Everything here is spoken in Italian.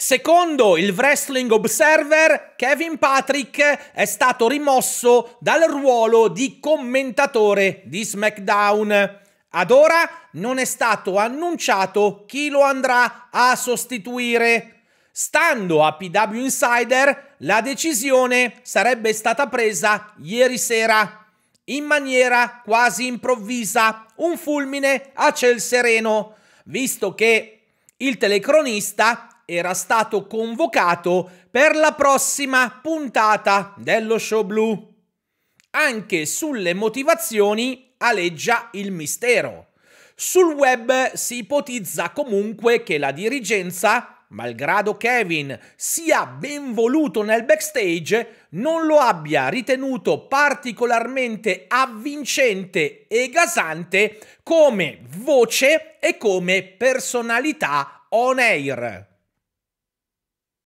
Secondo il Wrestling Observer, Kevin Patrick è stato rimosso dal ruolo di commentatore di SmackDown. Ad ora non è stato annunciato chi lo andrà a sostituire. Stando a PW Insider, la decisione sarebbe stata presa ieri sera in maniera quasi improvvisa, un fulmine a ciel sereno, visto che il telecronista era stato convocato per la prossima puntata dello show blu. Anche sulle motivazioni aleggia il mistero. Sul web si ipotizza comunque che la dirigenza, malgrado Kevin sia ben voluto nel backstage, non lo abbia ritenuto particolarmente avvincente e gasante come voce e come personalità on air.